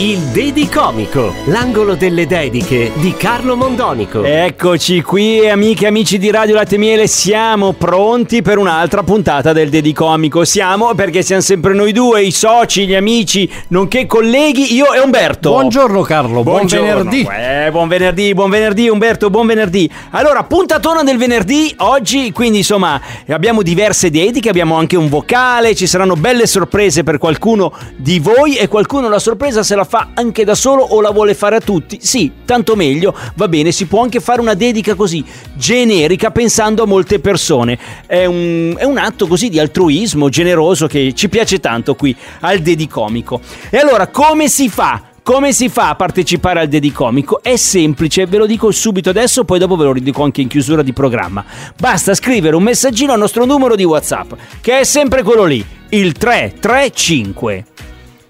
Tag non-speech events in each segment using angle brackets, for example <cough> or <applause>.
Il Dedicomico, l'angolo delle dediche di Carlo Mondonico. Eccoci qui amiche e amici di Radio Latte Miele, siamo pronti per un'altra puntata del Dedicomico. Siamo perché siamo sempre noi due, i soci, gli amici, nonché colleghi, io e Umberto. Buongiorno Carlo, buon Buongiorno. venerdì. Eh, buon venerdì, buon venerdì Umberto, buon venerdì. Allora, puntatona del venerdì, oggi quindi insomma abbiamo diverse dediche, abbiamo anche un vocale, ci saranno belle sorprese per qualcuno di voi e qualcuno la sorpresa se la fa anche da solo o la vuole fare a tutti. Sì, tanto meglio, va bene, si può anche fare una dedica così generica pensando a molte persone. È un, è un atto così di altruismo generoso che ci piace tanto qui al Dedicomico. E allora, come si fa? Come si fa a partecipare al Dedicomico? È semplice, ve lo dico subito adesso, poi dopo ve lo ridico anche in chiusura di programma. Basta scrivere un messaggino al nostro numero di WhatsApp, che è sempre quello lì, il 335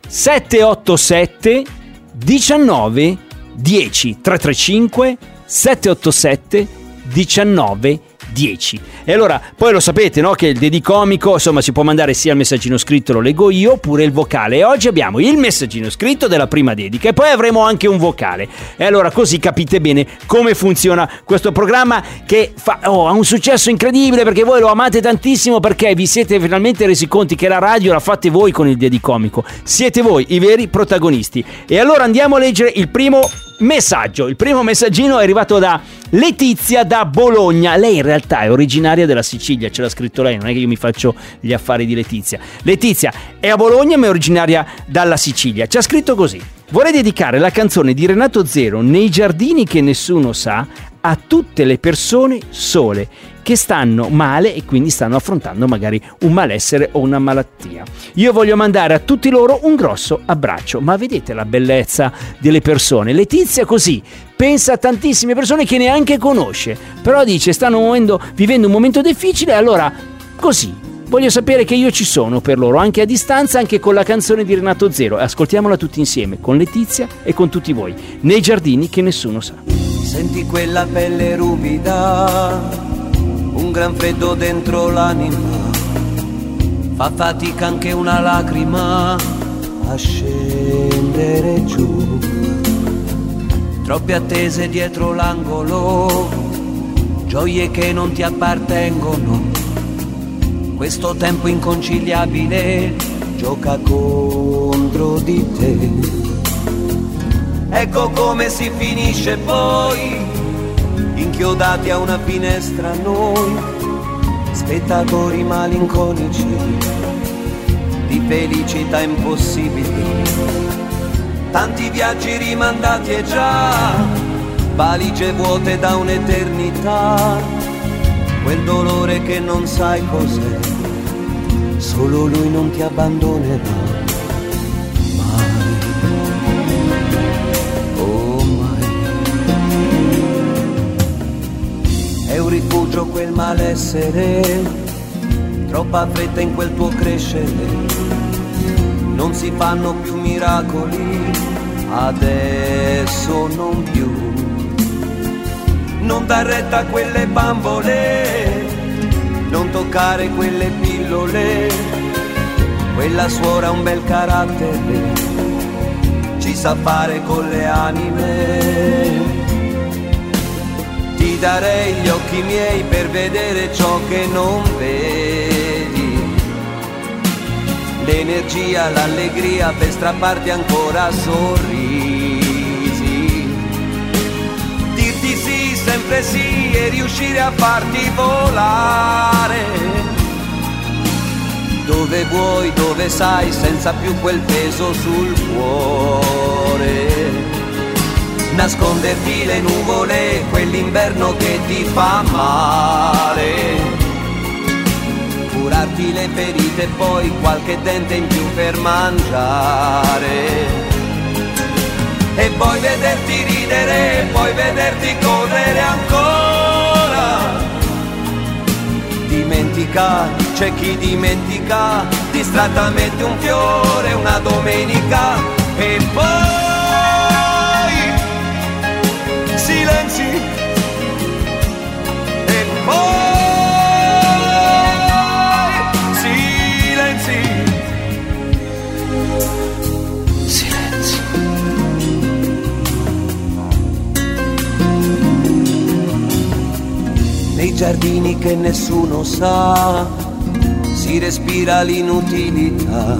787 19 10 335 787 19 10 e allora poi lo sapete no che il dedicomico insomma si può mandare sia il messaggino scritto lo leggo io oppure il vocale. E oggi abbiamo il messaggino scritto della prima dedica e poi avremo anche un vocale. E allora così capite bene come funziona questo programma che fa, oh, ha un successo incredibile perché voi lo amate tantissimo perché vi siete finalmente resi conti che la radio la fate voi con il dedicomico siete voi i veri protagonisti. E allora andiamo a leggere il primo messaggio. Il primo messaggino è arrivato da Letizia da Bologna. Lei in realtà è originaria della Sicilia ce l'ha scritto lei non è che io mi faccio gli affari di Letizia. Letizia è a Bologna ma è originaria dalla Sicilia. Ci ha scritto così. Vorrei dedicare la canzone di Renato Zero nei giardini che nessuno sa a tutte le persone sole che stanno male e quindi stanno affrontando magari un malessere o una malattia. Io voglio mandare a tutti loro un grosso abbraccio, ma vedete la bellezza delle persone. Letizia così pensa a tantissime persone che neanche conosce, però dice stanno muovendo- vivendo un momento difficile, allora così voglio sapere che io ci sono per loro, anche a distanza, anche con la canzone di Renato Zero. Ascoltiamola tutti insieme, con Letizia e con tutti voi, nei giardini che nessuno sa. Senti quella pelle ruvida, un gran freddo dentro l'anima, fa fatica anche una lacrima a scendere giù. Troppe attese dietro l'angolo, gioie che non ti appartengono. Questo tempo inconciliabile gioca contro di te. Ecco come si finisce poi, inchiodati a una finestra noi, spettatori malinconici di felicità impossibili. Tanti viaggi rimandati e già, valigie vuote da un'eternità, quel dolore che non sai cos'è, solo lui non ti abbandonerà. Un rifugio quel malessere, troppa fretta in quel tuo crescere. Non si fanno più miracoli, adesso non più. Non dar retta a quelle bambole, non toccare quelle pillole. Quella suora ha un bel carattere ci sa fare con le anime. Darei gli occhi miei per vedere ciò che non vedi. L'energia, l'allegria per strapparti ancora sorrisi. Dirti sì, sempre sì e riuscire a farti volare dove vuoi, dove sai, senza più quel peso sul cuore. Nasconderti le nuvole, quell'inverno che ti fa male. Curarti le ferite e poi qualche dente in più per mangiare. E poi vederti ridere, e poi vederti correre ancora dimentica, c'è chi dimentica distrattamente un fiore una domenica e poi silenzi. E poi silenzi. Silenzi. Nei giardini che nessuno sa si respira l'inutilità.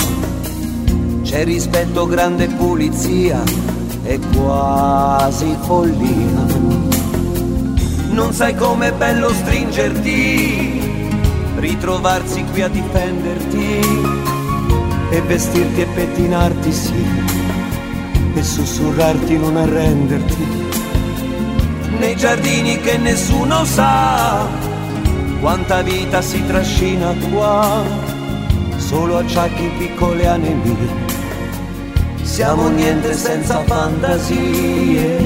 C'è rispetto grande pulizia e quasi follia non sai com'è bello stringerti ritrovarsi qui a difenderti e vestirti e pettinarti sì e sussurrarti non arrenderti. Nei giardini che nessuno sa quanta vita si trascina qua solo acciacchi piccole anemie siamo niente senza fantasie.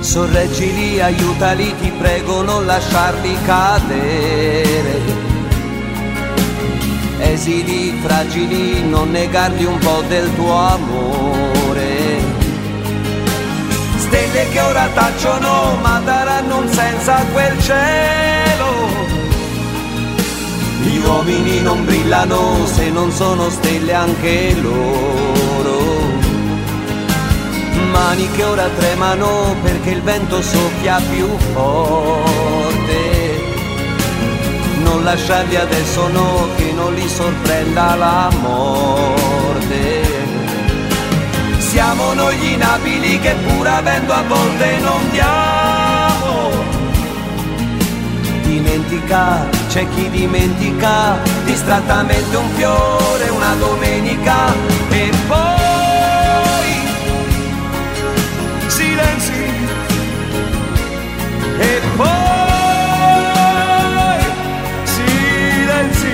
Sorreggili aiutali ti prego non lasciarli cadere. Esili fragili non negargli un po' del tuo amore. Stelle che ora tacciono ma daranno un senso a quel cielo uomini non brillano se non sono stelle anche loro mani che ora tremano perché il vento soffia più forte non lasciarli adesso no che non li sorprenda la morte siamo noi gli inabili che pur avendo a volte non diamo. Dimentica, c'è chi dimentica distrattamente un fiore una domenica e poi silenzi e poi silenzi.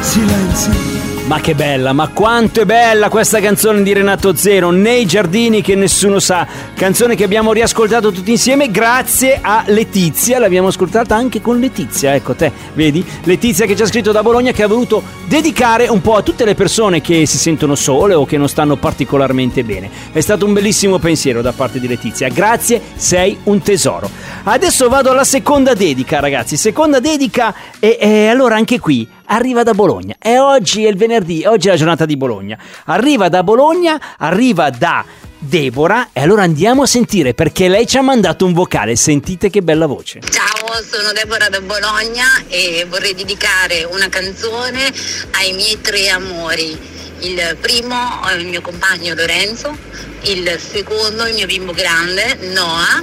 Silenzi Ma che bella, ma quanto è bella questa canzone di Renato Zero, Nei giardini che nessuno sa, canzone che abbiamo riascoltato tutti insieme grazie a Letizia, l'abbiamo ascoltata anche con Letizia, ecco te, vedi? Letizia che ci ha scritto da Bologna che ha voluto dedicare un po' a tutte le persone che si sentono sole o che non stanno particolarmente bene. È stato un bellissimo pensiero da parte di Letizia, grazie, sei un tesoro. Adesso vado alla seconda dedica ragazzi, seconda dedica e, e allora anche qui arriva da Bologna. E oggi è il venerdì, oggi è la giornata di Bologna. Arriva da Bologna, arriva da Deborah e allora andiamo a sentire perché lei ci ha mandato un vocale. Sentite che bella voce. Ciao, sono Deborah da Bologna e vorrei dedicare una canzone ai miei tre amori. Il primo è il mio compagno Lorenzo, il secondo il mio bimbo grande Noah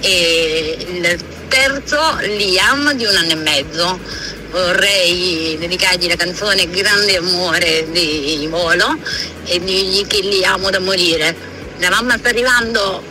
e il terzo Liam di un anno e mezzo vorrei dedicargli la canzone Grande amore di Volo e dirgli che li amo da morire. La mamma sta arrivando.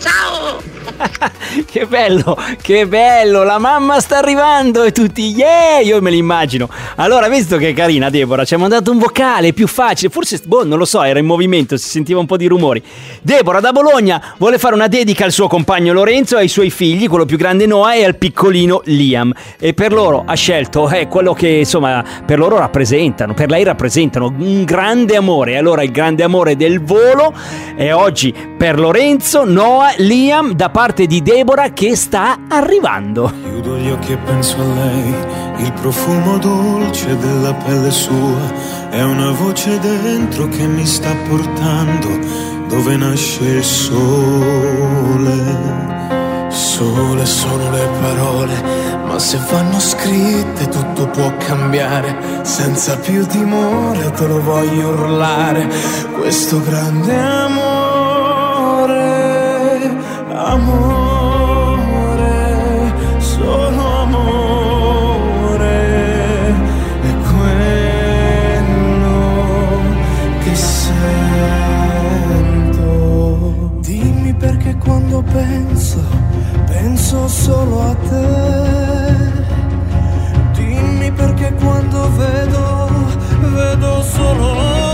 Ciao! <laughs> che bello, che bello, la mamma sta arrivando e tutti, yeah, io me l'immagino. Allora, visto che è carina Deborah, ci ha mandato un vocale più facile, forse, boh, non lo so, era in movimento, si sentiva un po' di rumori. Deborah da Bologna vuole fare una dedica al suo compagno Lorenzo, ai suoi figli, quello più grande Noah e al piccolino Liam. E per loro ha scelto eh, quello che, insomma, per loro rappresentano, per lei rappresentano un grande amore. Allora, il grande amore del volo è oggi per Lorenzo, Noah, Liam, da parte di Deborah che sta arrivando. Chiudo gli occhi e penso a lei, il profumo dolce della pelle sua, è una voce dentro che mi sta portando dove nasce il sole. Sole sono le parole, ma se vanno scritte tutto può cambiare. Senza più timore te lo voglio urlare, questo grande amore, amore, solo amore, è quello che sento. Dimmi perché quando penso, penso solo a te. Dimmi perché quando vedo, vedo solo te.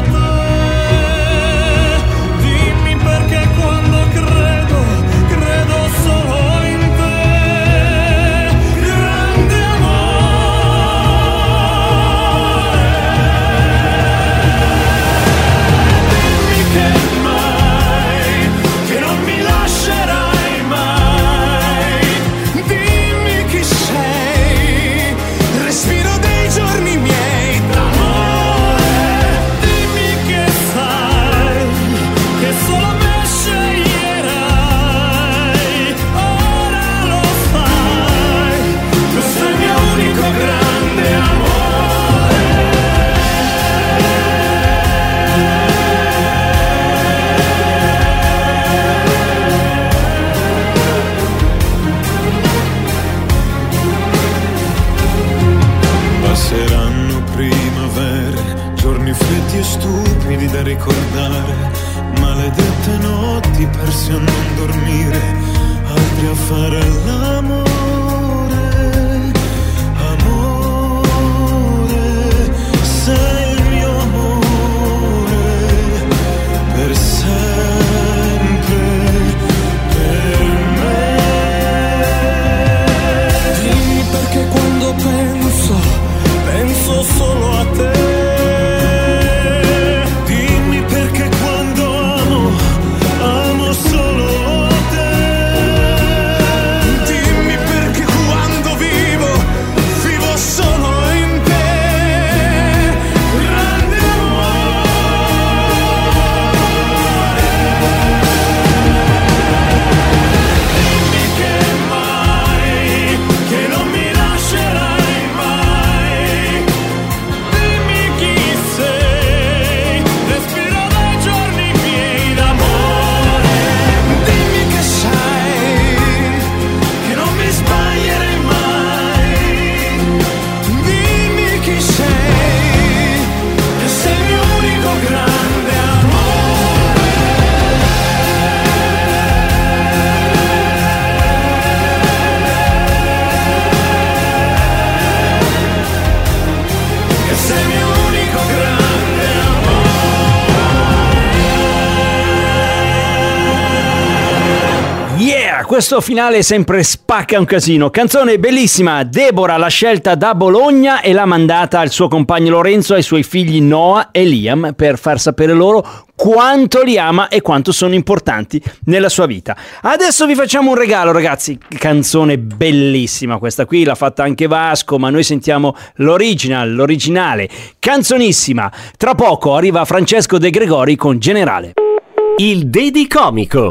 Questo finale sempre spacca un casino. Canzone bellissima. Deborah l'ha scelta da Bologna e l'ha mandata al suo compagno Lorenzo ai suoi figli Noah e Liam per far sapere loro quanto li ama e quanto sono importanti nella sua vita. Adesso vi facciamo un regalo, ragazzi. Canzone bellissima questa qui, l'ha fatta anche Vasco, ma noi sentiamo l'original, l'originale. Canzonissima. Tra poco arriva Francesco De Gregori con Generale. Il Dedi Comico.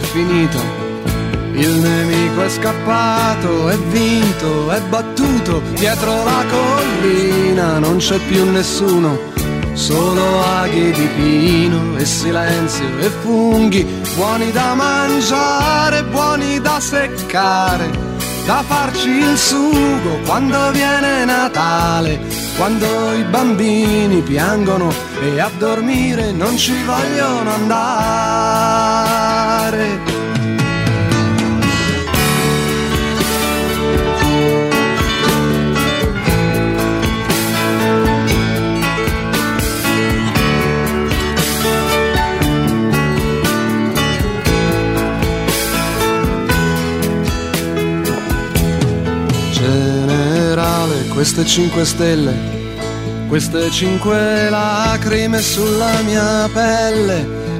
È finita. Il nemico è scappato, è vinto, è battuto. Dietro la collina non c'è più nessuno. Solo aghi di pino e silenzio e funghi, buoni da mangiare, buoni da seccare, da farci il sugo quando viene Natale, quando i bambini piangono e a dormire non ci vogliono andare mare queste cinque stelle, queste cinque lacrime sulla mia pelle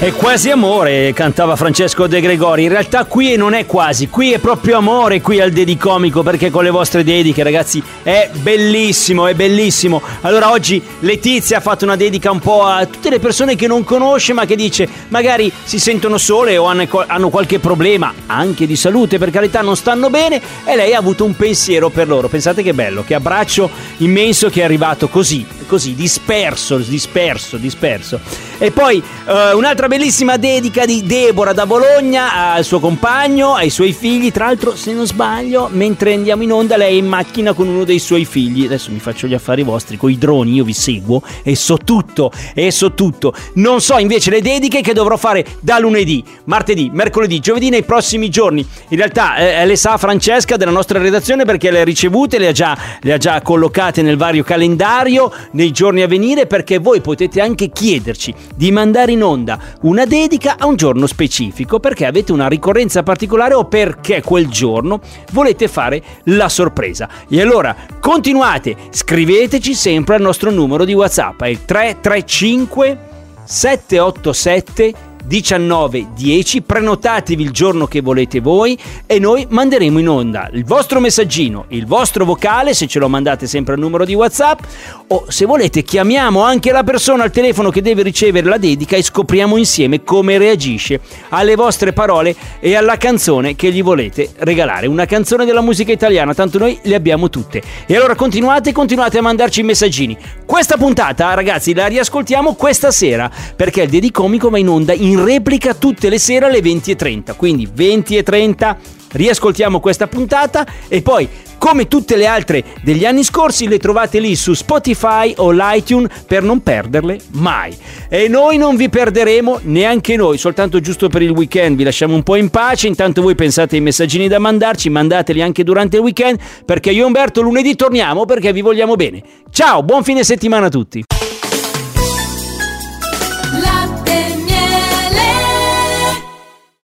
È quasi amore, cantava Francesco De Gregori. In realtà qui non è quasi, qui è proprio amore qui al Dedicomico perché con le vostre dediche, ragazzi, è bellissimo, è bellissimo. Allora oggi Letizia ha fatto una dedica un po' a tutte le persone che non conosce ma che dice magari si sentono sole o hanno, qualche problema, anche di salute, per carità non stanno bene e lei ha avuto un pensiero per loro. Pensate che bello, che abbraccio immenso che è arrivato così, così, disperso, disperso, disperso. E poi eh, un'altra bellissima dedica di Deborah da Bologna al suo compagno, ai suoi figli. Tra l'altro, se non sbaglio, mentre andiamo in onda, lei è in macchina con uno dei suoi figli. Adesso mi faccio gli affari vostri, con i droni io vi seguo e so tutto, e so tutto. Non so invece le dediche che dovrò fare da lunedì, martedì, mercoledì, giovedì nei prossimi giorni. In realtà eh, le sa Francesca della nostra redazione perché le ha ricevute, le ha già, le ha già collocate nel vario calendario nei giorni a venire perché voi potete anche chiederci di mandare in onda una dedica a un giorno specifico perché avete una ricorrenza particolare o perché quel giorno volete fare la sorpresa. E allora continuate, scriveteci sempre al nostro numero di WhatsApp, è il 335 787 1910, prenotatevi il giorno che volete voi e noi manderemo in onda il vostro messaggino, il vostro vocale, se ce lo mandate sempre al numero di WhatsApp o se volete chiamiamo anche la persona al telefono che deve ricevere la dedica e scopriamo insieme come reagisce alle vostre parole e alla canzone che gli volete regalare. Una canzone della musica italiana, tanto noi le abbiamo tutte. E allora continuate, continuate a mandarci i messaggini. Questa puntata, ragazzi, la riascoltiamo questa sera perché il Dedicomico va in onda in replica tutte le sere alle 20.30. Quindi 20.30 riascoltiamo questa puntata e poi come tutte le altre degli anni scorsi le trovate lì su Spotify o l'iTunes per non perderle mai. E noi non vi perderemo neanche noi, soltanto giusto per il weekend vi lasciamo un po' in pace, intanto voi pensate ai messaggini da mandarci, mandateli anche durante il weekend perché io e Umberto lunedì torniamo perché vi vogliamo bene. Ciao, buon fine settimana a tutti.